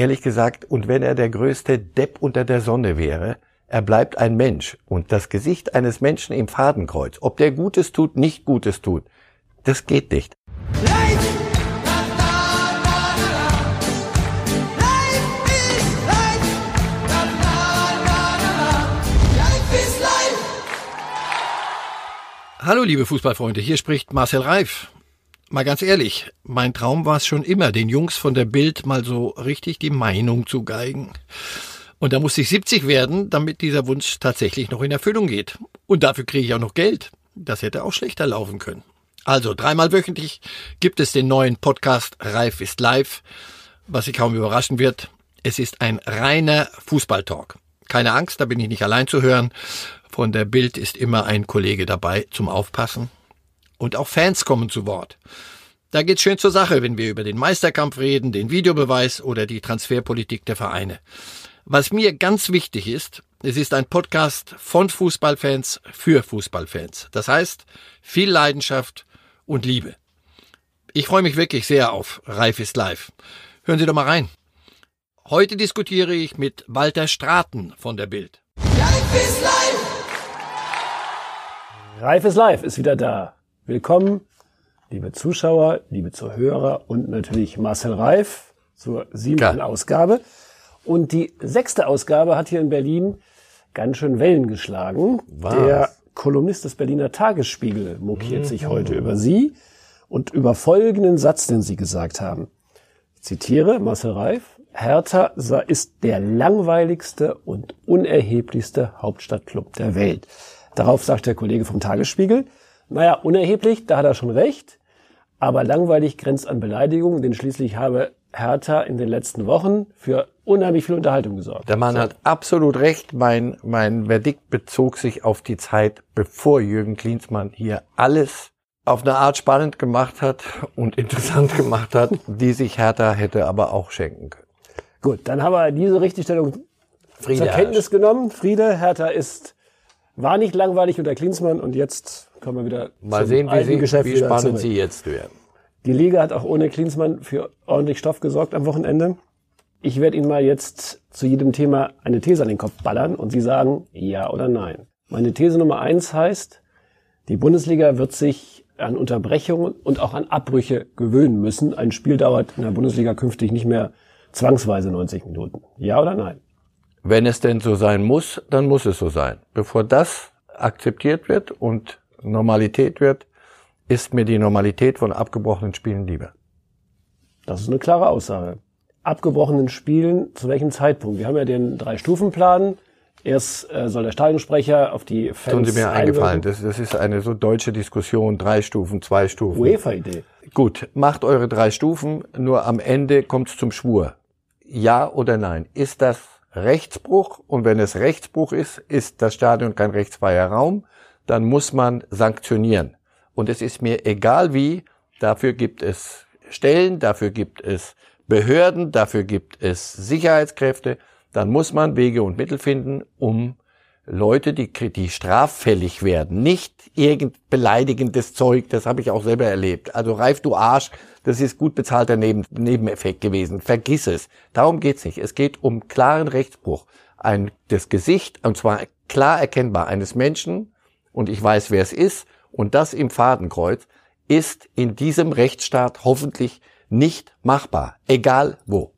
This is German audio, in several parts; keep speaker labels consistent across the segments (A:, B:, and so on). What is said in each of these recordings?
A: ehrlich gesagt, und wenn er der größte Depp unter der Sonne wäre, er bleibt ein Mensch. Und das Gesicht eines Menschen im Fadenkreuz, ob der Gutes tut, nicht Gutes tut, das geht nicht.
B: Hallo liebe Fußballfreunde, hier spricht Marcel Reif. Mal ganz ehrlich, mein Traum war es schon immer, den Jungs von der Bild mal so richtig die Meinung zu geigen. Und da musste ich 70 werden, damit dieser Wunsch tatsächlich noch in Erfüllung geht. Und dafür kriege ich auch noch Geld. Das hätte auch schlechter laufen können. Also dreimal wöchentlich gibt es den neuen Podcast Reif ist live. Was Sie kaum überraschen wird, es ist ein reiner Fußballtalk. Keine Angst, da bin ich nicht allein zu hören. Von der Bild ist immer ein Kollege dabei zum Aufpassen. Und auch Fans kommen zu Wort. Da geht's schön zur Sache, wenn wir über den Meisterkampf reden, den Videobeweis oder die Transferpolitik der Vereine. Was mir ganz wichtig ist, es ist ein Podcast von Fußballfans für Fußballfans. Das heißt, viel Leidenschaft und Liebe. Ich freue mich wirklich sehr auf Reif ist live. Hören Sie doch mal rein. Heute diskutiere ich mit Walter Straten von der Bild. Reif ist live!
C: Reif ist live ist wieder da. Willkommen, liebe Zuschauer, liebe Zuhörer und natürlich Marcel Reif zur siebten ja. Ausgabe. Und die sechste Ausgabe hat hier in Berlin ganz schön Wellen geschlagen. Was? Der Kolumnist des Berliner Tagesspiegel mokiert mhm. sich heute über Sie und über folgenden Satz, den Sie gesagt haben. Ich zitiere Marcel Reif. Hertha ist der langweiligste und unerheblichste Hauptstadtclub der Welt. Darauf sagt der Kollege vom Tagesspiegel, naja, unerheblich, da hat er schon recht, aber langweilig grenzt an Beleidigung, denn schließlich habe Hertha in den letzten Wochen für unheimlich viel Unterhaltung gesorgt.
A: Der Mann so. hat absolut recht. Mein, mein Verdikt bezog sich auf die Zeit, bevor Jürgen Klinsmann hier alles auf eine Art spannend gemacht hat und interessant gemacht hat, die sich Hertha hätte aber auch schenken können.
C: Gut, dann haben wir diese Richtigstellung Friede zur Kenntnis genommen. Friede, Hertha ist war nicht langweilig unter Klinsmann und jetzt kommen wir wieder
A: Mal sehen, wie, Sie, Geschäft wie spannend zurück. Sie jetzt werden.
C: Die Liga hat auch ohne Klinsmann für ordentlich Stoff gesorgt am Wochenende. Ich werde Ihnen mal jetzt zu jedem Thema eine These an den Kopf ballern und Sie sagen ja oder nein. Meine These Nummer eins heißt, die Bundesliga wird sich an Unterbrechungen und auch an Abbrüche gewöhnen müssen. Ein Spiel dauert in der Bundesliga künftig nicht mehr zwangsweise 90 Minuten. Ja oder nein?
A: Wenn es denn so sein muss, dann muss es so sein. Bevor das akzeptiert wird und Normalität wird, ist mir die Normalität von abgebrochenen Spielen lieber.
C: Das ist eine klare Aussage. Abgebrochenen Spielen, zu welchem Zeitpunkt? Wir haben ja den Drei-Stufen-Plan. Erst äh, soll der Stadionsprecher auf die Fans
A: Tun Sie mir eingefallen, das, das ist eine so deutsche Diskussion, drei Stufen, zwei Stufen.
C: UEFA-Idee.
A: Gut, macht eure drei Stufen, nur am Ende kommt's zum Schwur. Ja oder nein? Ist das Rechtsbruch und wenn es Rechtsbruch ist, ist das Stadion kein rechtsfreier Raum, dann muss man sanktionieren. Und es ist mir egal wie, dafür gibt es Stellen, dafür gibt es Behörden, dafür gibt es Sicherheitskräfte, dann muss man Wege und Mittel finden, um Leute, die, die straffällig werden, nicht irgend beleidigendes Zeug, das habe ich auch selber erlebt. Also reif du Arsch, das ist gut bezahlter Neben Nebeneffekt gewesen. Vergiss es. Darum geht's nicht. Es geht um klaren Rechtsbruch. Ein, das Gesicht, und zwar klar erkennbar, eines Menschen, und ich weiß, wer es ist, und das im Fadenkreuz, ist in diesem Rechtsstaat hoffentlich nicht machbar. Egal wo.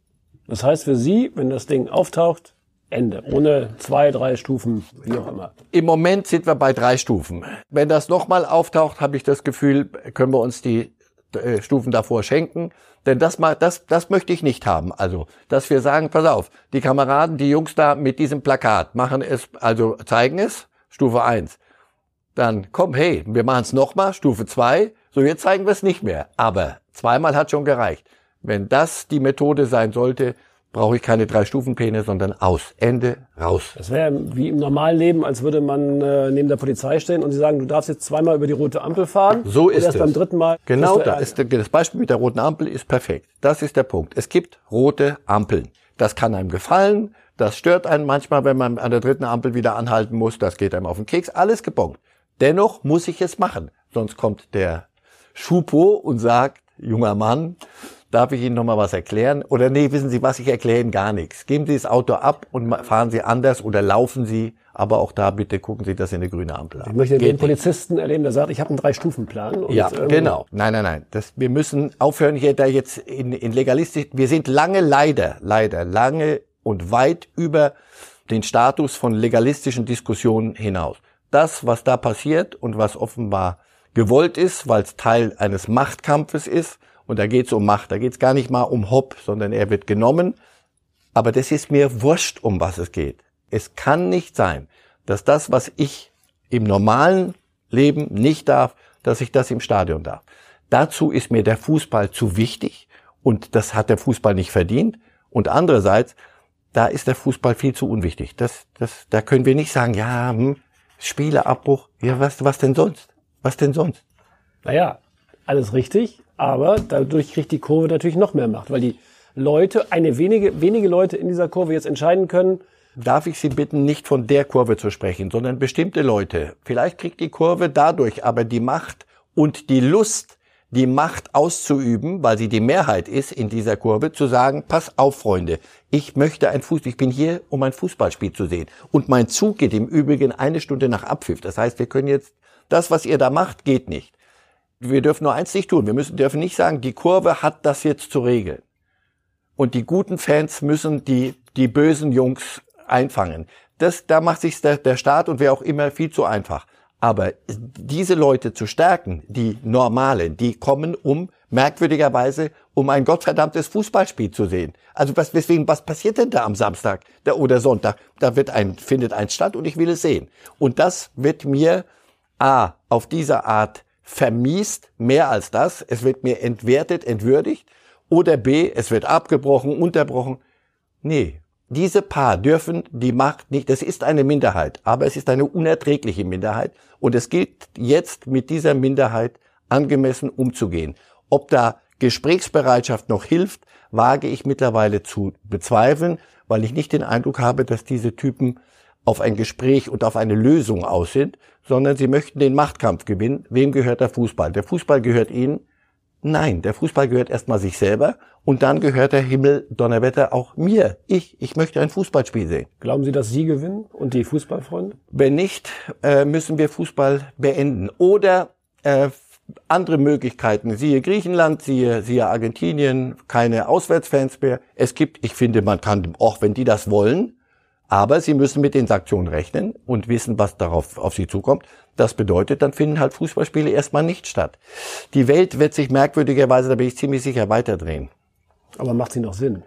C: Das heißt für Sie, wenn das Ding auftaucht, Ende. Ohne zwei, drei Stufen, wie auch immer.
A: Im Moment sind wir bei drei Stufen. Wenn das nochmal auftaucht, habe ich das Gefühl, können wir uns die äh, Stufen davor schenken. Denn das, das, das möchte ich nicht haben. Also, dass wir sagen, pass auf, die Kameraden, die Jungs da mit diesem Plakat machen es, also zeigen es, Stufe eins. Dann komm, hey, wir machen es nochmal, Stufe zwei. So, jetzt zeigen wir es nicht mehr. Aber zweimal hat schon gereicht. Wenn das die Methode sein sollte, brauche ich keine drei Stufenpläne, sondern aus. Ende, raus.
C: Das wäre wie im normalen Leben, als würde man äh, neben der Polizei stehen und sie sagen, du darfst jetzt zweimal über die rote Ampel fahren.
A: So ist
C: erst
A: es.
C: beim dritten Mal.
A: Genau, da ist das Beispiel mit der roten Ampel ist perfekt. Das ist der Punkt. Es gibt rote Ampeln. Das kann einem gefallen. Das stört einen manchmal, wenn man an der dritten Ampel wieder anhalten muss. Das geht einem auf den Keks. Alles gebongt. Dennoch muss ich es machen. Sonst kommt der Schupo und sagt, junger Mann, Darf ich Ihnen noch mal was erklären? Oder nee, wissen Sie was, ich erkläre Ihnen gar nichts. Geben Sie das Auto ab und fahren Sie anders oder laufen Sie. Aber auch da bitte gucken Sie, dass Sie eine grüne Ampel haben.
C: Ich möchte
A: Geht
C: den Polizisten erleben, der sagt, ich habe einen Drei-Stufen-Plan.
A: ja,
C: ähm,
A: genau. Nein, nein, nein. Das, wir müssen aufhören hier da jetzt in, in legalistisch. Wir sind lange, leider, leider, lange und weit über den Status von legalistischen Diskussionen hinaus. Das, was da passiert und was offenbar gewollt ist, weil es Teil eines Machtkampfes ist, und da geht es um Macht, da geht es gar nicht mal um Hopp, sondern er wird genommen. Aber das ist mir wurscht, um was es geht. Es kann nicht sein, dass das, was ich im normalen Leben nicht darf, dass ich das im Stadion darf. Dazu ist mir der Fußball zu wichtig und das hat der Fußball nicht verdient. Und andererseits, da ist der Fußball viel zu unwichtig. Das, das, da können wir nicht sagen, ja, hm, Spieleabbruch, ja, was, was denn sonst? Was denn sonst?
C: Naja, alles richtig, aber dadurch kriegt die Kurve natürlich noch mehr Macht, weil die Leute, eine wenige, wenige Leute in dieser Kurve jetzt entscheiden können,
A: Darf ich Sie bitten, nicht von der Kurve zu sprechen, sondern bestimmte Leute. Vielleicht kriegt die Kurve dadurch aber die Macht und die Lust, die Macht auszuüben, weil sie die Mehrheit ist in dieser Kurve, zu sagen, pass auf, Freunde, ich möchte ein Fußball, ich bin hier, um ein Fußballspiel zu sehen. Und mein Zug geht im Übrigen eine Stunde nach Abpfiff. Das heißt, wir können jetzt, das, was ihr da macht, geht nicht. Wir dürfen nur eins nicht tun. Wir müssen, dürfen nicht sagen, die Kurve hat das jetzt zu regeln. Und die guten Fans müssen die, die bösen Jungs einfangen. Das, da macht sich der, der Staat und wer auch immer viel zu einfach. Aber diese Leute zu stärken, die Normalen, die kommen, um merkwürdigerweise, um ein gottverdammtes Fußballspiel zu sehen. Also was, weswegen, was passiert denn da am Samstag oder Sonntag? Da wird ein, findet ein statt und ich will es sehen. Und das wird mir A, auf diese Art vermiest, mehr als das. Es wird mir entwertet, entwürdigt. Oder B, es wird abgebrochen, unterbrochen. Nee, diese Paar dürfen die Macht nicht, das ist eine Minderheit, aber es ist eine unerträgliche Minderheit und es gilt jetzt mit dieser Minderheit angemessen umzugehen. Ob da Gesprächsbereitschaft noch hilft, wage ich mittlerweile zu bezweifeln, weil ich nicht den Eindruck habe, dass diese Typen auf ein Gespräch und auf eine Lösung aus sind, sondern sie möchten den Machtkampf gewinnen. Wem gehört der Fußball? Der Fußball gehört ihnen. Nein, der Fußball gehört erstmal sich selber und dann gehört der Himmel Donnerwetter auch mir. Ich, ich möchte ein Fußballspiel sehen.
C: glauben Sie, dass Sie gewinnen und die Fußballfreunde?
A: Wenn nicht, äh, müssen wir Fußball beenden. Oder äh, andere Möglichkeiten. Siehe Griechenland, siehe, siehe Argentinien, keine Auswärtsfans mehr. Es gibt, ich finde, man kann, auch wenn die das wollen, aber sie müssen mit den Sanktionen rechnen und wissen, was darauf auf sie zukommt. Das bedeutet, dann finden halt Fußballspiele erstmal nicht statt. Die Welt wird sich merkwürdigerweise, da bin ich ziemlich sicher, weiterdrehen.
C: Aber macht sie noch Sinn?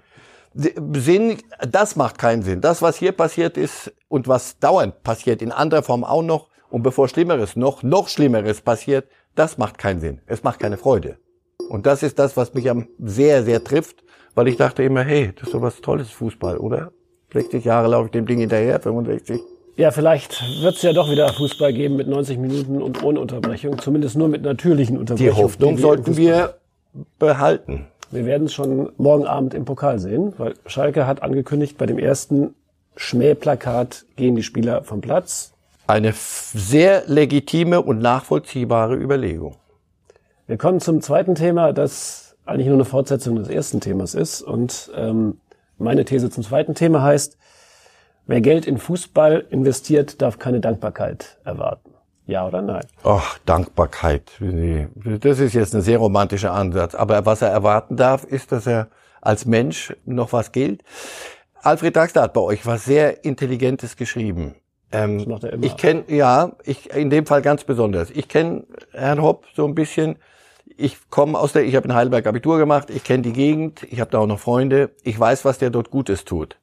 A: Sinn, das macht keinen Sinn. Das, was hier passiert ist und was dauernd passiert, in anderer Form auch noch, und bevor Schlimmeres noch, noch Schlimmeres passiert, das macht keinen Sinn. Es macht keine Freude. Und das ist das, was mich am sehr, sehr trifft, weil ich dachte immer, hey, das ist doch was Tolles Fußball, oder? 60 Jahre laufe ich dem Ding hinterher, 65.
C: Ja, vielleicht wird es ja doch wieder Fußball geben mit 90 Minuten und ohne Unterbrechung. Zumindest nur mit natürlichen
A: Die
C: Unterbrechungen.
A: Hoffnung
C: die
A: sollten
C: im
A: wir behalten.
C: Wir werden es schon morgen Abend im Pokal sehen, weil Schalke hat angekündigt, bei dem ersten Schmähplakat gehen die Spieler vom Platz.
A: Eine sehr legitime und nachvollziehbare Überlegung.
C: Wir kommen zum zweiten Thema, das eigentlich nur eine Fortsetzung des ersten Themas ist. Und ähm, meine These zum zweiten Thema heißt, wer Geld in Fußball investiert, darf keine Dankbarkeit erwarten. Ja oder nein?
A: Ach, Dankbarkeit. Das ist jetzt ein sehr romantischer Ansatz. Aber was er erwarten darf, ist, dass er als Mensch noch was gilt. Alfred Draxler hat bei euch was sehr Intelligentes geschrieben. Ähm,
C: Das macht er immer.
A: Ich kenne, ja, ich in dem Fall ganz besonders. Ich kenne Herrn Hopp so ein bisschen. Ich komme aus der, ich habe in Heidelberg Abitur gemacht. Ich kenne die Gegend. Ich habe da auch noch Freunde. Ich weiß, was der dort Gutes tut.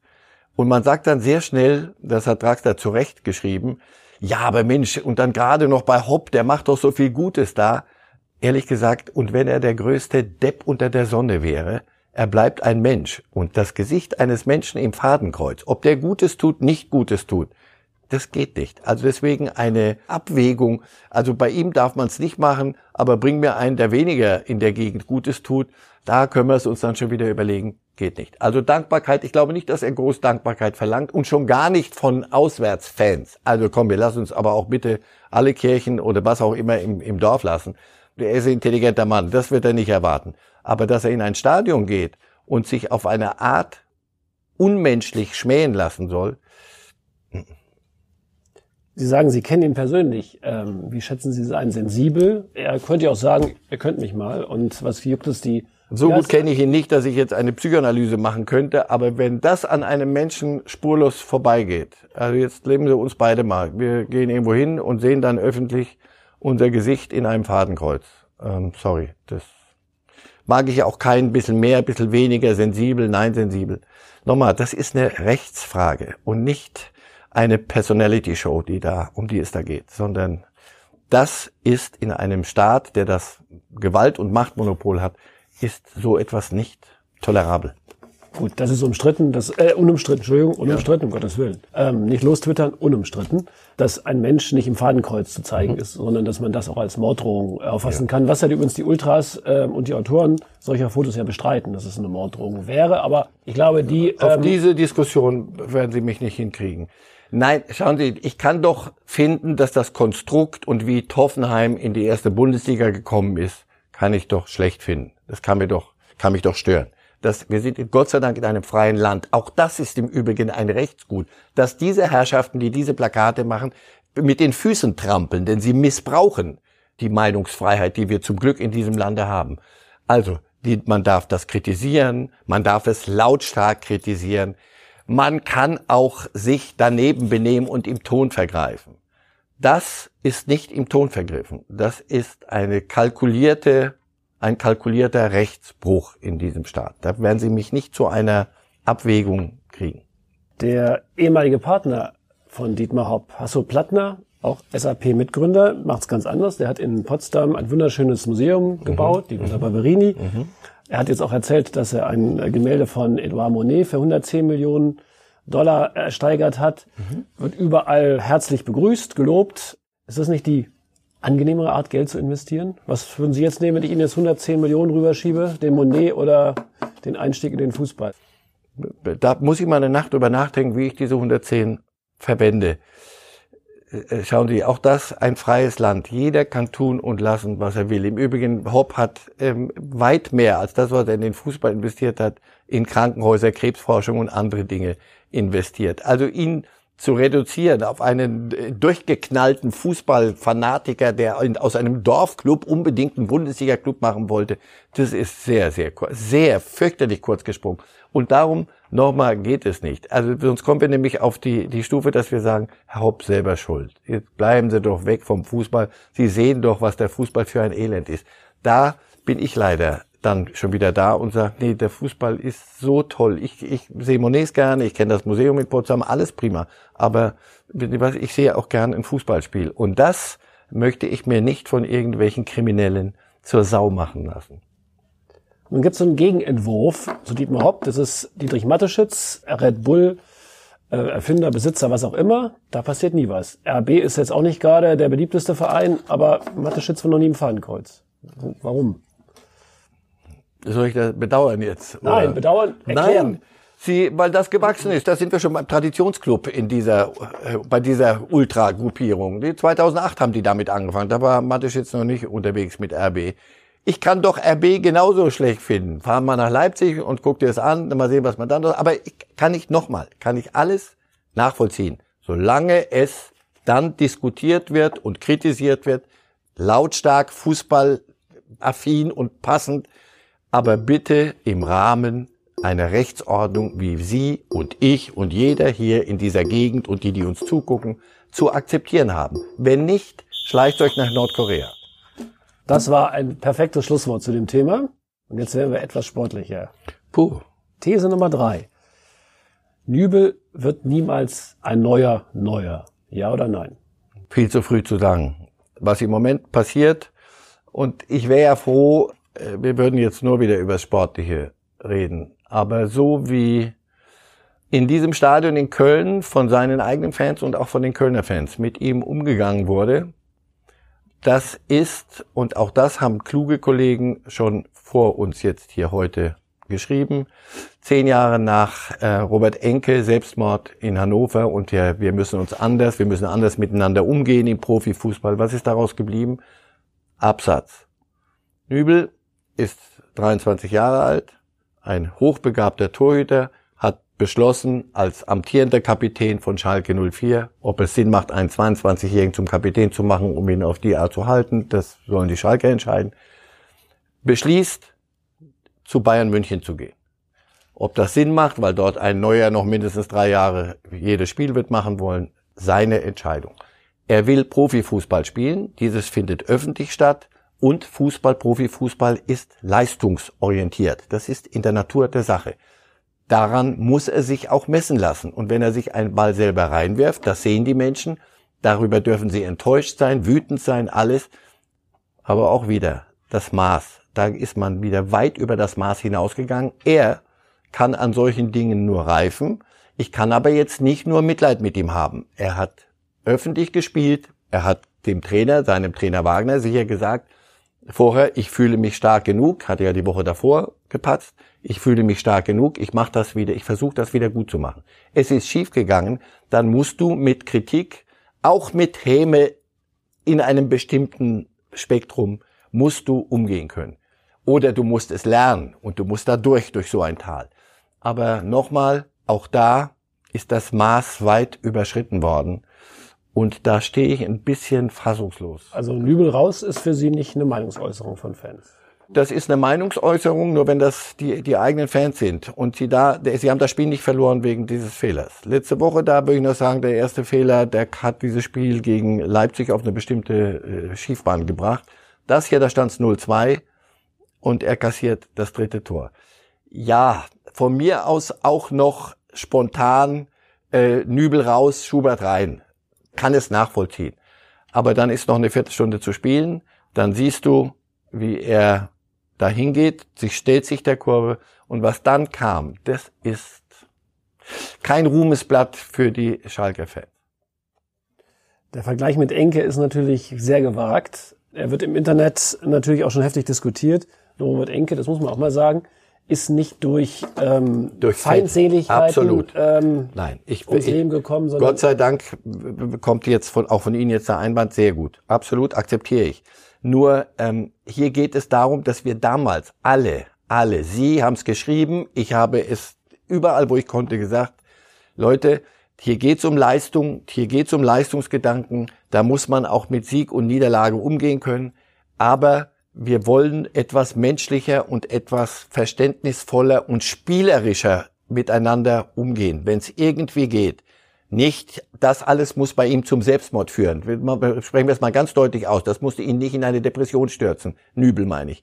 A: Und man sagt dann sehr schnell, das hat Draxler zu Recht geschrieben, ja, aber Mensch, und dann gerade noch bei Hopp, der macht doch so viel Gutes da. Ehrlich gesagt, und wenn er der größte Depp unter der Sonne wäre, er bleibt ein Mensch. Und das Gesicht eines Menschen im Fadenkreuz, ob der Gutes tut, nicht Gutes tut, das geht nicht. Also deswegen eine Abwägung. Also bei ihm darf man es nicht machen, aber bring mir einen, der weniger in der Gegend Gutes tut. Da können wir es uns dann schon wieder überlegen. Geht nicht. Also Dankbarkeit, ich glaube nicht, dass er groß Dankbarkeit verlangt und schon gar nicht von Auswärtsfans. Also komm, wir lassen uns aber auch bitte alle Kirchen oder was auch immer im, im Dorf lassen. Er ist ein intelligenter Mann, das wird er nicht erwarten. Aber dass er in ein Stadion geht und sich auf eine Art unmenschlich schmähen lassen soll.
C: Sie sagen, Sie kennen ihn persönlich. Ähm, wie schätzen Sie sein? Sensibel? Er könnte ja auch sagen, er könnte mich mal. Und was juckt es die?
A: So gut kenne ich ihn nicht, dass ich jetzt eine Psychoanalyse machen könnte. Aber wenn das an einem Menschen spurlos vorbeigeht, also jetzt leben Sie uns beide mal. Wir gehen irgendwo hin und sehen dann öffentlich unser Gesicht in einem Fadenkreuz. Ähm, sorry, das mag ich ja auch kein bisschen mehr, bisschen weniger sensibel, nein sensibel. Nochmal, das ist eine Rechtsfrage und nicht eine Personality Show, die da, um die es da geht, sondern das ist in einem Staat, der das Gewalt- und Machtmonopol hat, ist so etwas nicht tolerabel.
C: Gut, das ist umstritten, das äh, unumstritten, Entschuldigung, unumstritten, ja. um Gottes Willen. Ähm, nicht lostwittern, unumstritten, dass ein Mensch nicht im Fadenkreuz zu zeigen mhm. ist, sondern dass man das auch als Morddrohung auffassen ja. kann. Was ja übrigens die Ultras äh, und die Autoren solcher Fotos ja bestreiten, dass es eine Morddrohung wäre. Aber ich glaube, die
A: ähm, auf diese Diskussion werden Sie mich nicht hinkriegen. Nein, schauen Sie, ich kann doch finden, dass das Konstrukt und wie Toffenheim in die erste Bundesliga gekommen ist, kann ich doch schlecht finden. Das kann mir doch, kann mich doch stören dass wir sind Gott sei Dank in einem freien Land. Auch das ist im Übrigen ein Rechtsgut, dass diese Herrschaften, die diese Plakate machen, mit den Füßen trampeln, denn sie missbrauchen die Meinungsfreiheit, die wir zum Glück in diesem Lande haben. Also, die, man darf das kritisieren, man darf es lautstark kritisieren, man kann auch sich daneben benehmen und im Ton vergreifen. Das ist nicht im Ton vergriffen. Das ist eine kalkulierte ein kalkulierter Rechtsbruch in diesem Staat. Da werden Sie mich nicht zu einer Abwägung kriegen.
C: Der ehemalige Partner von Dietmar Hopp, Hasso Plattner, auch SAP-Mitgründer, macht es ganz anders. Der hat in Potsdam ein wunderschönes Museum mhm. gebaut, die Villa Barberini. Mhm. Er hat jetzt auch erzählt, dass er ein Gemälde von Edouard Monet für 110 Millionen Dollar ersteigert hat. Mhm. Wird überall herzlich begrüßt, gelobt. Ist das nicht die angenehmere Art, Geld zu investieren? Was würden Sie jetzt nehmen, wenn ich Ihnen jetzt 110 Millionen rüberschiebe, den Monet oder den Einstieg in den Fußball?
A: Da muss ich mal eine Nacht drüber nachdenken, wie ich diese 110 verwende. Äh, schauen Sie, auch das ein freies Land. Jeder kann tun und lassen, was er will. Im Übrigen, Hopp hat ähm, weit mehr als das, was er in den Fußball investiert hat, in Krankenhäuser, Krebsforschung und andere Dinge investiert. Also ihn zu reduzieren auf einen äh, durchgeknallten Fußballfanatiker, der aus einem Dorfclub unbedingt einen Bundesliga-Club machen wollte, das ist sehr, sehr, sehr fürchterlich kurz gesprungen. Und darum nochmal geht es nicht. Also sonst kommen wir nämlich auf die, die Stufe, dass wir sagen, Herr Hopp selber schuld. Jetzt bleiben Sie doch weg vom Fußball. Sie sehen doch, was der Fußball für ein Elend ist. Da bin ich leider dann schon wieder da und sagt, nee, der Fußball ist so toll. Ich, ich sehe Monets gerne, ich kenne das Museum in Potsdam, alles prima. Aber ich sehe auch gerne ein Fußballspiel. Und das möchte ich mir nicht von irgendwelchen Kriminellen zur Sau machen lassen.
C: Nun gibt es so einen Gegenentwurf zu Dietmar Hopp. Das ist Dietrich Matteschitz, Red Bull, äh, Erfinder, Besitzer, was auch immer. Da passiert nie was. RB ist jetzt auch nicht gerade der beliebteste Verein, aber Matteschitz war noch nie im Fadenkreuz. Warum?
A: Soll ich das bedauern jetzt?
C: Nein, oder? bedauern, erklären. Nein.
A: Sie, weil das gewachsen ist, da sind wir schon beim Traditionsclub in dieser, äh, bei dieser Ultra-Gruppierung. Die 2008 haben die damit angefangen. Da war Mattisch jetzt noch nicht unterwegs mit RB. Ich kann doch RB genauso schlecht finden. Fahren mal nach Leipzig und guck dir das an, mal sehen, was man dann, aber ich, kann ich nochmal, kann ich alles nachvollziehen. Solange es dann diskutiert wird und kritisiert wird, lautstark, fußballaffin und passend, aber bitte im Rahmen einer Rechtsordnung, wie Sie und ich und jeder hier in dieser Gegend und die, die uns zugucken, zu akzeptieren haben. Wenn nicht, schleicht euch nach Nordkorea.
C: Das war ein perfektes Schlusswort zu dem Thema. Und jetzt werden wir etwas sportlicher.
A: Puh.
C: These Nummer drei. Nübel wird niemals ein neuer Neuer. Ja oder nein?
A: Viel zu früh zu sagen. Was im Moment passiert, und ich wäre ja froh, wir würden jetzt nur wieder über Sportliche reden. Aber so wie in diesem Stadion in Köln von seinen eigenen Fans und auch von den Kölner Fans mit ihm umgegangen wurde, das ist, und auch das haben kluge Kollegen schon vor uns jetzt hier heute geschrieben, zehn Jahre nach äh, Robert Enke Selbstmord in Hannover und wir, wir müssen uns anders, wir müssen anders miteinander umgehen im Profifußball. Was ist daraus geblieben? Absatz. Nübel ist 23 Jahre alt, ein hochbegabter Torhüter, hat beschlossen, als amtierender Kapitän von Schalke 04, ob es Sinn macht, einen 22-Jährigen zum Kapitän zu machen, um ihn auf die Art zu halten, das sollen die Schalke entscheiden, beschließt, zu Bayern München zu gehen. Ob das Sinn macht, weil dort ein Neuer noch mindestens drei Jahre jedes Spiel wird machen wollen, seine Entscheidung. Er will Profifußball spielen, dieses findet öffentlich statt und Fußball, Profifußball ist leistungsorientiert. Das ist in der Natur der Sache. Daran muss er sich auch messen lassen. Und wenn er sich einen Ball selber reinwirft, das sehen die Menschen, darüber dürfen sie enttäuscht sein, wütend sein, alles. Aber auch wieder das Maß. Da ist man wieder weit über das Maß hinausgegangen. Er kann an solchen Dingen nur reifen. Ich kann aber jetzt nicht nur Mitleid mit ihm haben. Er hat öffentlich gespielt. Er hat dem Trainer, seinem Trainer Wagner, sicher gesagt, vorher, ich fühle mich stark genug, hatte ja die Woche davor gepatzt, ich fühle mich stark genug, ich mache das wieder, ich versuche das wieder gut zu machen. Es ist schief gegangen, dann musst du mit Kritik, auch mit Häme in einem bestimmten Spektrum, musst du umgehen können. Oder du musst es lernen und du musst da durch, durch so ein Tal. Aber nochmal, auch da ist das Maß weit überschritten worden. Und da stehe ich ein bisschen fassungslos.
C: Also Nübel raus ist für Sie nicht eine Meinungsäußerung von Fans.
A: Das ist eine Meinungsäußerung, nur wenn das die, die eigenen Fans sind. Und sie da, sie haben das Spiel nicht verloren wegen dieses Fehlers. Letzte Woche, da würde ich nur sagen, der erste Fehler, der hat dieses Spiel gegen Leipzig auf eine bestimmte äh, Schiefbahn gebracht. Das hier, da stand es 0-2 und er kassiert das dritte Tor. Ja, von mir aus auch noch spontan äh, Nübel raus, Schubert rein. Kann es nachvollziehen. Aber dann ist noch eine Viertelstunde zu spielen. Dann siehst du, wie er dahin geht, sich stellt sich der Kurve und was dann kam, das ist kein Ruhmesblatt für die Schalker Fans.
C: Der Vergleich mit Enke ist natürlich sehr gewagt. Er wird im Internet natürlich auch schon heftig diskutiert. Robert Enke, das muss man auch mal sagen, ist nicht durch, ähm, durch Feindseligkeiten
A: Absolut.
C: Ähm,
A: Nein, ich,
C: ums Leben gekommen, sondern
A: Gott sei Dank kommt jetzt von, auch von Ihnen jetzt der Einwand sehr gut. Absolut, akzeptiere ich. Nur ähm, hier geht es darum, dass wir damals alle, alle, Sie haben es geschrieben, ich habe es überall, wo ich konnte, gesagt, Leute, hier geht's um Leistung, hier geht's um Leistungsgedanken, da muss man auch mit Sieg und Niederlage umgehen können, aber wir wollen etwas menschlicher und etwas verständnisvoller und spielerischer miteinander umgehen, wenn es irgendwie geht. Nicht, das alles muss bei ihm zum Selbstmord führen. Sprechen wir es mal ganz deutlich aus. Das musste ihn nicht in eine Depression stürzen. Nübel meine ich.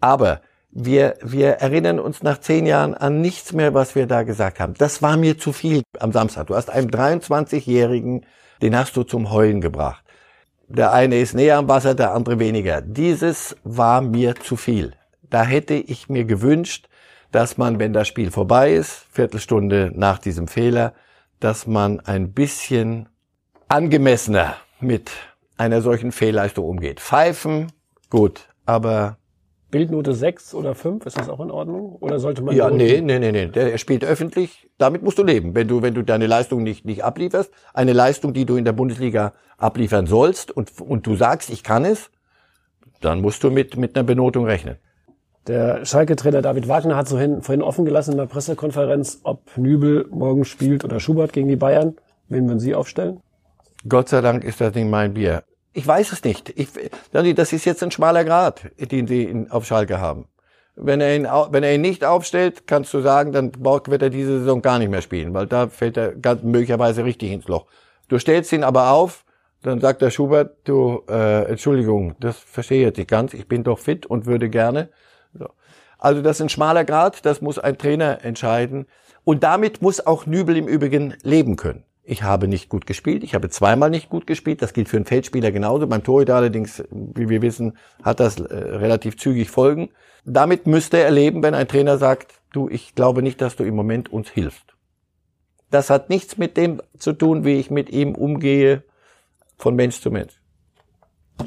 A: Aber wir, wir erinnern uns nach zehn Jahren an nichts mehr, was wir da gesagt haben. Das war mir zu viel am Samstag. Du hast einem 23-Jährigen, den hast du zum Heulen gebracht. Der eine ist näher am Wasser, der andere weniger. Dieses war mir zu viel. Da hätte ich mir gewünscht, dass man, wenn das Spiel vorbei ist, Viertelstunde nach diesem Fehler, dass man ein bisschen angemessener mit einer solchen Fehlleistung umgeht. Pfeifen, gut, aber
C: Bildnote 6 oder 5, ist das auch in Ordnung? Oder sollte man
A: Ja, nee, nee, nee, nee, der spielt öffentlich, damit musst du leben. Wenn du wenn du deine Leistung nicht nicht ablieferst, eine Leistung, die du in der Bundesliga abliefern sollst und und du sagst, ich kann es, dann musst du mit mit einer Benotung rechnen.
C: Der Schalke-Trainer David Wagner hat so hin, vorhin offen gelassen in der Pressekonferenz, ob Nübel morgen spielt oder Schubert gegen die Bayern. Wen würden Sie aufstellen?
A: Gott sei Dank ist das nicht mein Bier. Ich weiß es nicht. Ich, das ist jetzt ein schmaler Grad, den Sie auf Schalke haben. Wenn er, ihn, wenn er ihn nicht aufstellt, kannst du sagen, dann wird er diese Saison gar nicht mehr spielen, weil da fällt er ganz möglicherweise richtig ins Loch. Du stellst ihn aber auf, dann sagt der Schubert, du, äh, Entschuldigung, das verstehe ich jetzt nicht ganz, ich bin doch fit und würde gerne. So. Also das ist ein schmaler Grad, das muss ein Trainer entscheiden. Und damit muss auch Nübel im Übrigen leben können. Ich habe nicht gut gespielt, ich habe zweimal nicht gut gespielt, das gilt für einen Feldspieler genauso. Beim Torhüter allerdings, wie wir wissen, hat das äh, relativ zügig Folgen. Damit müsste er leben, wenn ein Trainer sagt, du, ich glaube nicht, dass du im Moment uns hilfst. Das hat nichts mit dem zu tun, wie ich mit ihm umgehe, von Mensch zu Mensch.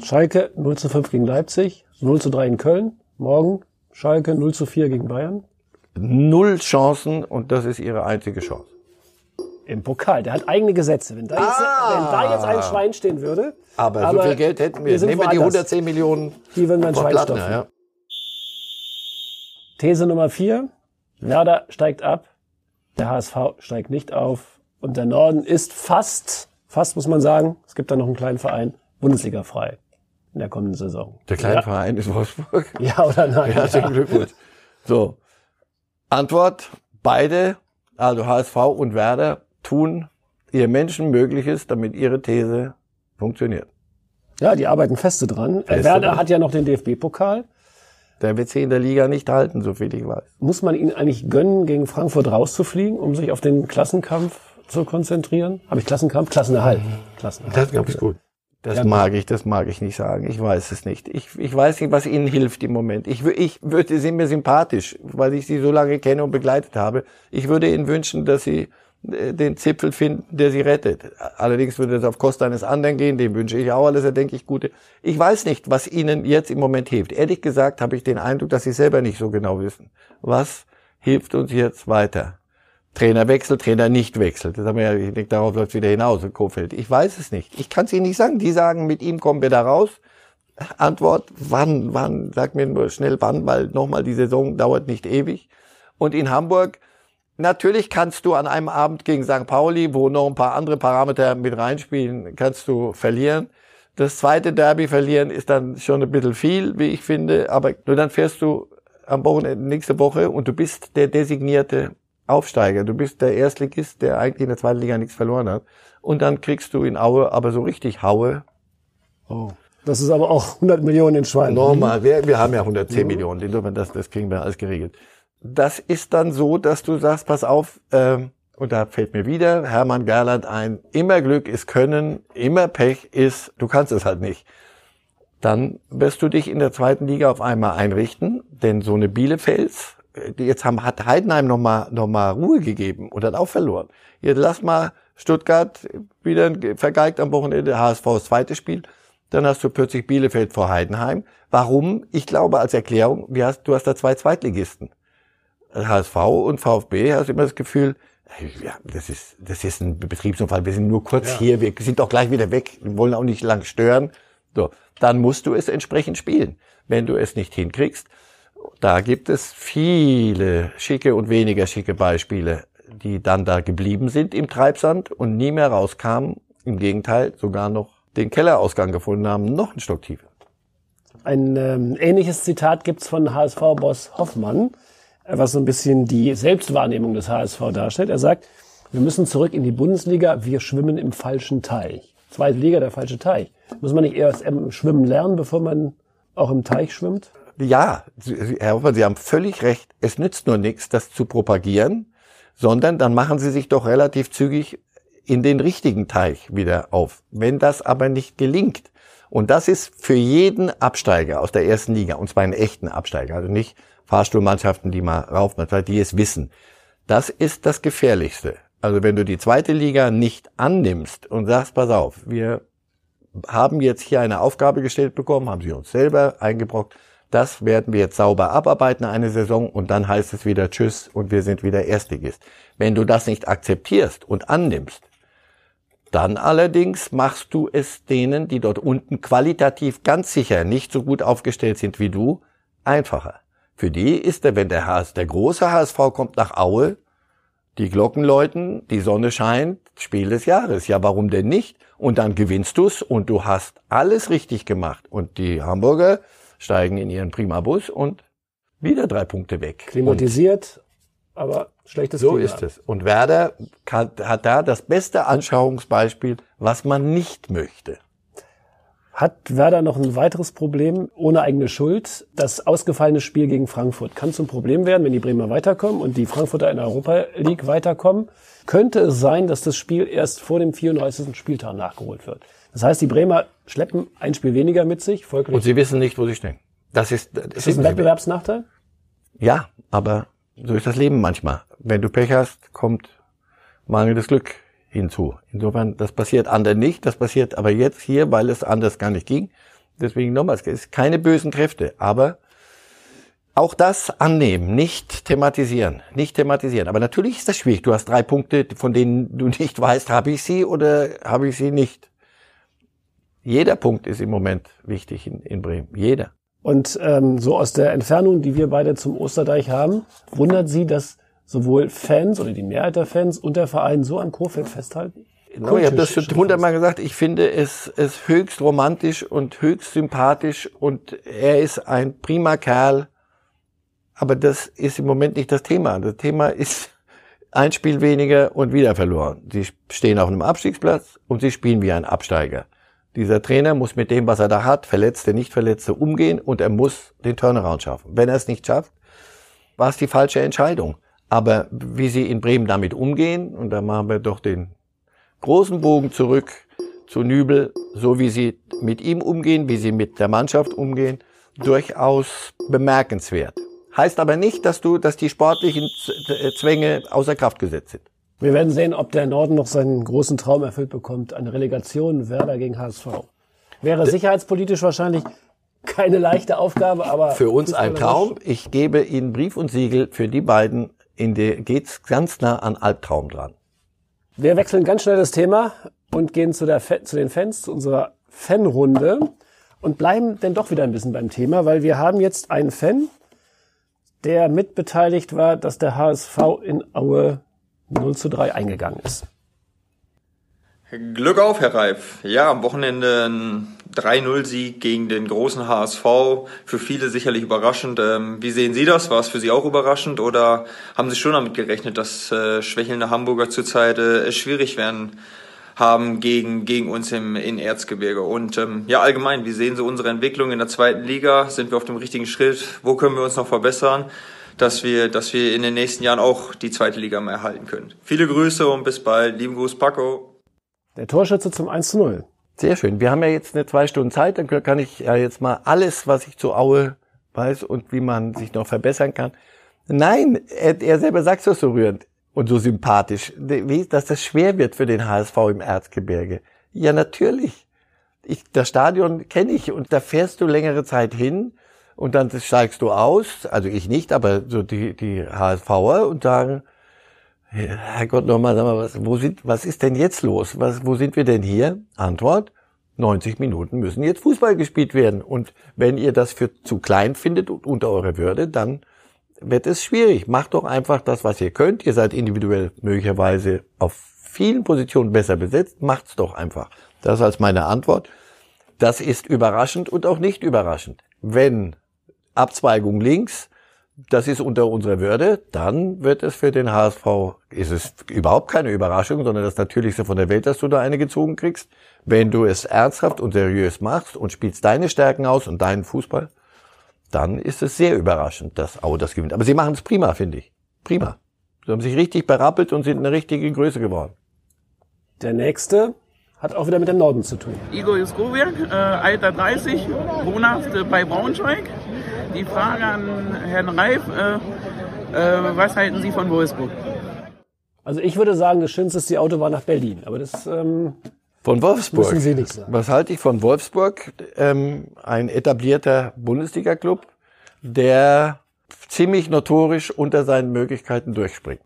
C: Schalke 0 zu 5 gegen Leipzig, 0 zu 3 in Köln, morgen Schalke 0 zu 4 gegen Bayern?
A: Null Chancen und das ist ihre einzige Chance.
C: Im Pokal. Der hat eigene Gesetze. Wenn da jetzt, ah. wenn da jetzt ein Schwein stehen würde.
A: Aber, aber so viel Geld hätten wir. wir Nehmen wir die 110 Millionen.
C: Die würden wir ein Schwein stopfen. Ja. These Nummer vier. Werder steigt ab, der HSV steigt nicht auf und der Norden ist fast, fast muss man sagen, es gibt da noch einen kleinen Verein, Bundesliga frei in der kommenden Saison.
A: Der kleine ja. Verein ist Wolfsburg.
C: Ja oder nein?
A: Herzlichen ja. Glückwunsch. So. Antwort, beide, also HSV und Werder, tun ihr Menschen Mögliches, damit ihre These funktioniert.
C: Ja, die arbeiten feste dran. Feste Werder dran. hat ja noch den DFB-Pokal.
A: Der wird sie in der Liga nicht halten, so viel ich weiß.
C: Muss man ihn eigentlich gönnen, gegen Frankfurt rauszufliegen, um sich auf den Klassenkampf zu konzentrieren? Habe ich Klassenkampf? Klassenerhalt.
A: Klassenerhalt. Das glaube ich gut. Das ja, mag ich, das mag ich nicht sagen. Ich weiß es nicht. Ich, ich weiß nicht, was Ihnen hilft im Moment. Ich, ich würde, Sie sind mir sympathisch, weil ich Sie so lange kenne und begleitet habe. Ich würde Ihnen wünschen, dass Sie den Zipfel finden, der sie rettet. Allerdings würde das auf Kosten eines anderen gehen, dem wünsche ich auch alles, denke ich, gute. Ich weiß nicht, was ihnen jetzt im Moment hilft. Ehrlich gesagt habe ich den Eindruck, dass sie selber nicht so genau wissen. Was hilft uns jetzt weiter? Trainerwechsel, Trainer nicht wechselt. Das haben wir ja, ich denke, darauf läuft wieder hinaus in Kofeld. Ich weiß es nicht. Ich kann es Ihnen nicht sagen. Die sagen, mit ihm kommen wir da raus. Antwort, wann, wann, sag mir nur schnell wann, weil nochmal die Saison dauert nicht ewig. Und in Hamburg, Natürlich kannst du an einem Abend gegen St. Pauli, wo noch ein paar andere Parameter mit reinspielen, kannst du verlieren. Das zweite Derby verlieren ist dann schon ein bisschen viel, wie ich finde, aber nur dann fährst du am Wochenende nächste Woche und du bist der designierte Aufsteiger. Du bist der Erstligist, der eigentlich in der zweiten Liga nichts verloren hat. Und dann kriegst du in Aue aber so richtig Haue.
C: Oh. Das ist aber auch 100 Millionen in Schwein.
A: Normal, wir, wir haben ja 110 mhm. Millionen. Insofern, das, das kriegen wir alles geregelt das ist dann so, dass du sagst, pass auf, ähm, und da fällt mir wieder Hermann Gerland ein, immer Glück ist Können, immer Pech ist, du kannst es halt nicht. Dann wirst du dich in der zweiten Liga auf einmal einrichten, denn so eine Bielefels, die jetzt haben, hat Heidenheim nochmal noch mal Ruhe gegeben und hat auch verloren. Jetzt lass mal Stuttgart wieder vergeigt am Wochenende, HSV das zweite Spiel, dann hast du plötzlich Bielefeld vor Heidenheim. Warum? Ich glaube als Erklärung, du hast da zwei Zweitligisten. HSV und VfB hast du immer das Gefühl, ja, das ist, das ist ein Betriebsunfall. Wir sind nur kurz ja. hier, wir sind doch gleich wieder weg, wir wollen auch nicht lang stören. So, dann musst du es entsprechend spielen. Wenn du es nicht hinkriegst, da gibt es viele schicke und weniger schicke Beispiele, die dann da geblieben sind im Treibsand und nie mehr rauskamen. Im Gegenteil, sogar noch den Kellerausgang gefunden haben, noch ein Stock tiefer.
C: Ein ähm, ähnliches Zitat gibt's von HSV-Boss Hoffmann was so ein bisschen die Selbstwahrnehmung des HSV darstellt. Er sagt, wir müssen zurück in die Bundesliga, wir schwimmen im falschen Teich. Zweite Liga, der falsche Teich. Muss man nicht erst schwimmen lernen, bevor man auch im Teich schwimmt?
A: Ja, Herr Hoffmann, Sie haben völlig recht. Es nützt nur nichts, das zu propagieren, sondern dann machen Sie sich doch relativ zügig in den richtigen Teich wieder auf. Wenn das aber nicht gelingt, und das ist für jeden Absteiger aus der ersten Liga, und zwar einen echten Absteiger, also nicht Fahrstuhlmannschaften, die mal rauf, die es wissen. Das ist das Gefährlichste. Also wenn du die zweite Liga nicht annimmst und sagst, pass auf, wir haben jetzt hier eine Aufgabe gestellt bekommen, haben sie uns selber eingebrockt, das werden wir jetzt sauber abarbeiten eine Saison und dann heißt es wieder Tschüss und wir sind wieder Erstligist. Wenn du das nicht akzeptierst und annimmst, dann allerdings machst du es denen, die dort unten qualitativ ganz sicher nicht so gut aufgestellt sind wie du, einfacher. Für die ist der, wenn der, HS, der große HSV kommt nach Aue, die Glocken läuten, die Sonne scheint, Spiel des Jahres. Ja, warum denn nicht? Und dann gewinnst du's und du hast alles richtig gemacht. Und die Hamburger steigen in ihren Prima-Bus und wieder drei Punkte weg.
C: Klimatisiert, und aber schlechtes
A: So Klima. ist es. Und Werder hat, hat da das beste Anschauungsbeispiel, was man nicht möchte.
C: Hat Werder noch ein weiteres Problem ohne eigene Schuld? Das ausgefallene Spiel gegen Frankfurt kann zum Problem werden, wenn die Bremer weiterkommen und die Frankfurter in der Europa League weiterkommen. Könnte es sein, dass das Spiel erst vor dem 34. Spieltag nachgeholt wird? Das heißt, die Bremer schleppen ein Spiel weniger mit sich.
A: Folglich und sie wissen nicht, wo sie stehen.
C: Das ist, das ist das ein Wettbewerbsnachteil?
A: Ja, aber so ist das Leben manchmal. Wenn du Pech hast, kommt mangelndes Glück hinzu. Insofern, das passiert anderen nicht, das passiert aber jetzt hier, weil es anders gar nicht ging. Deswegen nochmal, es ist keine bösen Kräfte, aber auch das annehmen, nicht thematisieren, nicht thematisieren. Aber natürlich ist das schwierig. Du hast drei Punkte, von denen du nicht weißt, habe ich sie oder habe ich sie nicht. Jeder Punkt ist im Moment wichtig in, in Bremen. Jeder.
C: Und ähm, so aus der Entfernung, die wir beide zum Osterdeich haben, wundert Sie, dass sowohl Fans oder die Mehrheit der Fans und der Verein so an Kofeld festhalten?
A: No, ich habe das schon hundertmal gesagt. Ich finde es, es höchst romantisch und höchst sympathisch und er ist ein prima Kerl. Aber das ist im Moment nicht das Thema. Das Thema ist ein Spiel weniger und wieder verloren. Sie stehen auf einem Abstiegsplatz und sie spielen wie ein Absteiger. Dieser Trainer muss mit dem, was er da hat, Verletzte, Nicht-Verletzte umgehen und er muss den Turnaround schaffen. Wenn er es nicht schafft, war es die falsche Entscheidung. Aber wie sie in Bremen damit umgehen, und da machen wir doch den großen Bogen zurück zu Nübel, so wie sie mit ihm umgehen, wie sie mit der Mannschaft umgehen, durchaus bemerkenswert. Heißt aber nicht, dass du, dass die sportlichen Zwänge außer Kraft gesetzt sind.
C: Wir werden sehen, ob der Norden noch seinen großen Traum erfüllt bekommt. Eine Relegation Werder gegen HSV. Wäre sicherheitspolitisch wahrscheinlich keine leichte Aufgabe, aber.
A: Für uns ein Traum. Ich gebe Ihnen Brief und Siegel für die beiden in der geht's ganz nah an Albtraum dran.
C: Wir wechseln ganz schnell das Thema und gehen zu, der, zu den Fans, zu unserer Fanrunde und bleiben denn doch wieder ein bisschen beim Thema, weil wir haben jetzt einen Fan, der mitbeteiligt war, dass der HSV in Aue 0 zu 3 eingegangen ist.
D: Glück auf, Herr Reif. Ja, am Wochenende ein 3-0-Sieg gegen den großen HSV. Für viele sicherlich überraschend. Ähm, wie sehen Sie das? War es für Sie auch überraschend oder haben Sie schon damit gerechnet, dass äh, schwächelnde Hamburger zurzeit äh, es schwierig werden haben gegen, gegen uns im, in Erzgebirge? Und ähm, ja, allgemein, wie sehen Sie unsere Entwicklung in der zweiten Liga? Sind wir auf dem richtigen Schritt? Wo können wir uns noch verbessern? dass wir, dass wir in den nächsten Jahren auch die zweite Liga mal erhalten können. Viele Grüße und bis bald. Lieben Gruß, Paco.
C: Der Torschütze zum 1 zu 0.
A: Sehr schön. Wir haben ja jetzt eine zwei Stunden Zeit, dann kann ich ja jetzt mal alles, was ich zu Aue weiß und wie man sich noch verbessern kann. Nein, er, er selber sagt es so rührend und so sympathisch, dass das schwer wird für den HSV im Erzgebirge. Ja, natürlich. Ich, das Stadion kenne ich und da fährst du längere Zeit hin und dann steigst du aus, also ich nicht, aber so die, die HSVer und sagen, Herrgott, nochmal, sag mal, was, wo sind, was ist denn jetzt los? Was, wo sind wir denn hier? Antwort, 90 Minuten müssen jetzt Fußball gespielt werden. Und wenn ihr das für zu klein findet und unter eure Würde, dann wird es schwierig. Macht doch einfach das, was ihr könnt. Ihr seid individuell möglicherweise auf vielen Positionen besser besetzt. Macht's doch einfach. Das als meine Antwort. Das ist überraschend und auch nicht überraschend. Wenn Abzweigung links, das ist unter unserer Würde, dann wird es für den HSV, ist es überhaupt keine Überraschung, sondern das Natürlichste von der Welt, dass du da eine gezogen kriegst. Wenn du es ernsthaft und seriös machst und spielst deine Stärken aus und deinen Fußball, dann ist es sehr überraschend, dass Aue das gewinnt. Aber sie machen es prima, finde ich. Prima. Sie haben sich richtig berappelt und sind eine richtige Größe geworden.
C: Der nächste hat auch wieder mit dem Norden zu tun.
E: Igor Juskowiak, äh, Alter 30, wohnhaft äh, bei Braunschweig. Die Frage an Herrn Reif, äh, äh, was halten Sie von Wolfsburg?
C: Also ich würde sagen, das Schönste ist die Autobahn nach Berlin. Aber das ähm,
A: von Wolfsburg.
C: müssen Sie nicht sagen.
A: Was halte ich von Wolfsburg? Ähm, ein etablierter Bundesliga-Club, der ziemlich notorisch unter seinen Möglichkeiten durchspringt.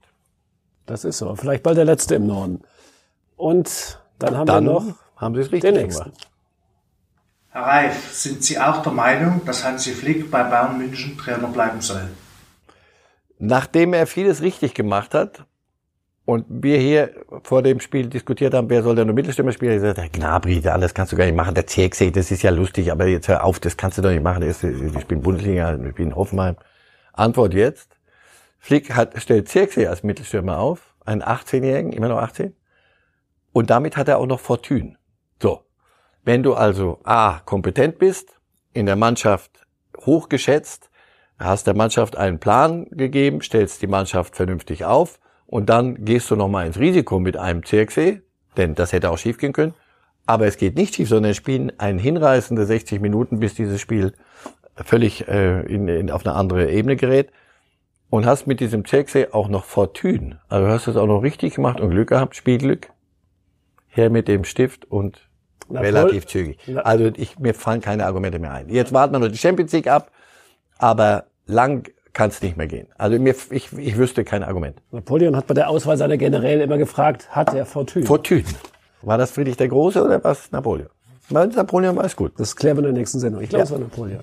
C: Das ist so. Vielleicht bald der letzte im Norden. Und dann haben
A: Dann
C: wir noch
A: haben sie es
C: den
A: richtig
C: nächsten.
A: gemacht.
F: Herr Reif, sind Sie auch der Meinung, dass Hansi Flick bei Bayern München Trainer bleiben soll?
A: Nachdem er vieles richtig gemacht hat und wir hier vor dem Spiel diskutiert haben, wer soll denn nur Mittelstürmer spielen, ich gesagt, der Gnabry, alles kannst du gar nicht machen, der Zirkzee, das ist ja lustig, aber jetzt hör auf, das kannst du doch nicht machen, wir spielen Bundesliga, wir spielen Hoffenheim. Antwort jetzt, Flick hat, stellt Zirkzee als Mittelstürmer auf, einen 18-Jährigen, immer noch 18, und damit hat er auch noch Fortune. Wenn du also A, kompetent bist, in der Mannschaft hochgeschätzt, hast der Mannschaft einen Plan gegeben, stellst die Mannschaft vernünftig auf und dann gehst du nochmal ins Risiko mit einem Zirksee, denn das hätte auch schief gehen können. Aber es geht nicht schief, sondern spielen ein hinreißende 60 Minuten, bis dieses Spiel völlig äh, in, in, auf eine andere Ebene gerät. Und hast mit diesem Zirksee auch noch Fortune. Also hast du es auch noch richtig gemacht und Glück gehabt, Spielglück. Her mit dem Stift und
C: Na,
A: relativ
C: voll-
A: zügig.
C: Na-
A: Also ich, mir fallen keine Argumente mehr ein. Jetzt warten wir nur die Champions League ab, aber lang kann es nicht mehr gehen. Also mir, ich, ich wüsste kein Argument.
C: Napoleon hat bei der Auswahl seiner Generäle immer gefragt, hat er Fortune?
A: Fortune. War das Friedrich der Große oder was Napoleon? Napoleon war es gut.
C: das klären wir in der nächsten Sendung. Ich glaube,
A: Ja.
C: es war Napoleon.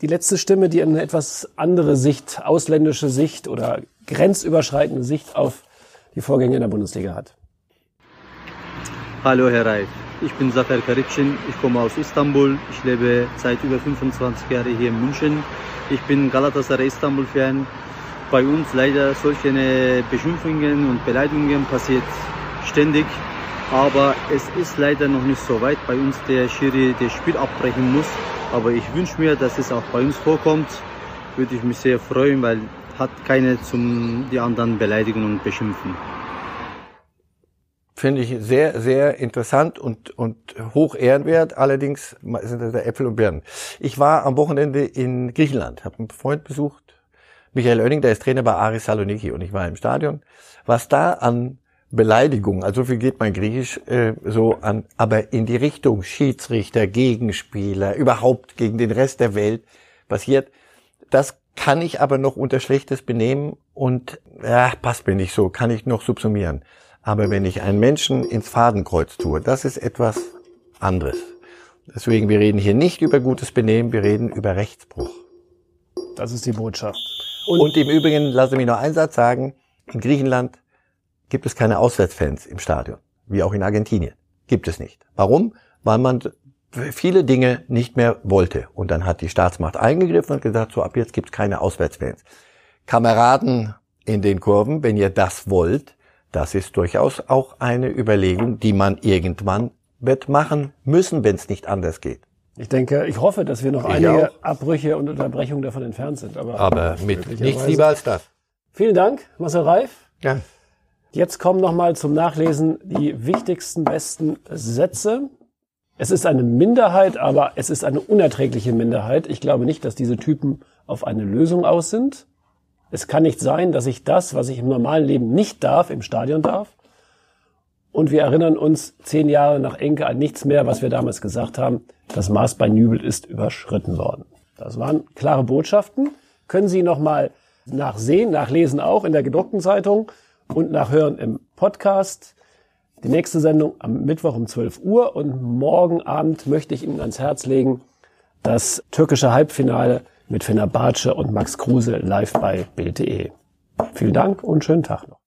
C: die letzte Stimme, die eine etwas andere Sicht, ausländische Sicht oder grenzüberschreitende Sicht auf die Vorgänge in der Bundesliga hat.
G: Hallo Herr Reif, ich bin Zafer Karipschin, ich komme aus Istanbul, ich lebe seit über 25 Jahren hier in München. Ich bin Galatasaray Istanbul-Fan. Bei uns leider solche Beschimpfungen und Beleidigungen passiert ständig, aber es ist leider noch nicht so weit bei uns der Schiri das Spiel abbrechen muss. Aber ich wünsche mir, dass es auch bei uns vorkommt. Würde ich mich sehr freuen, weil hat keine zum die anderen beleidigen und beschimpfen.
A: Finde ich sehr, sehr interessant und, und hoch ehrenwert. Allerdings sind das Äpfel und Birnen. Ich war am Wochenende in Griechenland, habe einen Freund besucht, Michael Oenning, der ist Trainer bei Aris Saloniki und ich war im Stadion. Was da an Beleidigung, also so viel geht mein Griechisch äh, so an, aber in die Richtung Schiedsrichter, Gegenspieler, überhaupt gegen den Rest der Welt passiert, das kann ich aber noch unter schlechtes Benehmen und ja, passt mir nicht so, kann ich noch subsumieren. Aber wenn ich einen Menschen ins Fadenkreuz tue, das ist etwas anderes. Deswegen, wir reden hier nicht über gutes Benehmen, wir reden über Rechtsbruch.
C: Das ist die Botschaft.
A: Und, und im Übrigen, lasse mich noch einen Satz sagen, in Griechenland gibt es keine Auswärtsfans im Stadion, wie auch in Argentinien. Gibt es nicht. Warum? Weil man viele Dinge nicht mehr wollte. Und dann hat die Staatsmacht eingegriffen und gesagt, so ab jetzt gibt es keine Auswärtsfans. Kameraden in den Kurven, wenn ihr das wollt, das ist durchaus auch eine Überlegung, die man irgendwann wird machen müssen, wenn es nicht anders geht.
C: Ich denke, ich hoffe, dass wir noch ich einige auch. Abbrüche und Unterbrechungen davon entfernt sind.
A: Aber, aber mit nichts lieber als das.
C: Vielen Dank, Marcel Reif.
A: Ja.
C: Jetzt kommen nochmal zum Nachlesen die wichtigsten, besten Sätze. Es ist eine Minderheit, aber es ist eine unerträgliche Minderheit. Ich glaube nicht, dass diese Typen auf eine Lösung aus sind. Es kann nicht sein, dass ich das, was ich im normalen Leben nicht darf, im Stadion darf. Und wir erinnern uns zehn Jahre nach Enke an nichts mehr, was wir damals gesagt haben. Das Maß bei Nübel ist überschritten worden. Das waren klare Botschaften. Können Sie nochmal nachsehen, nachlesen auch in der gedruckten Zeitung und nachhören im Podcast. Die nächste Sendung am Mittwoch um 12 Uhr und morgen Abend möchte ich Ihnen ans Herz legen das türkische Halbfinale mit Fenerbahce und Max Kruse live bei Bild.de. Vielen Dank und schönen Tag noch.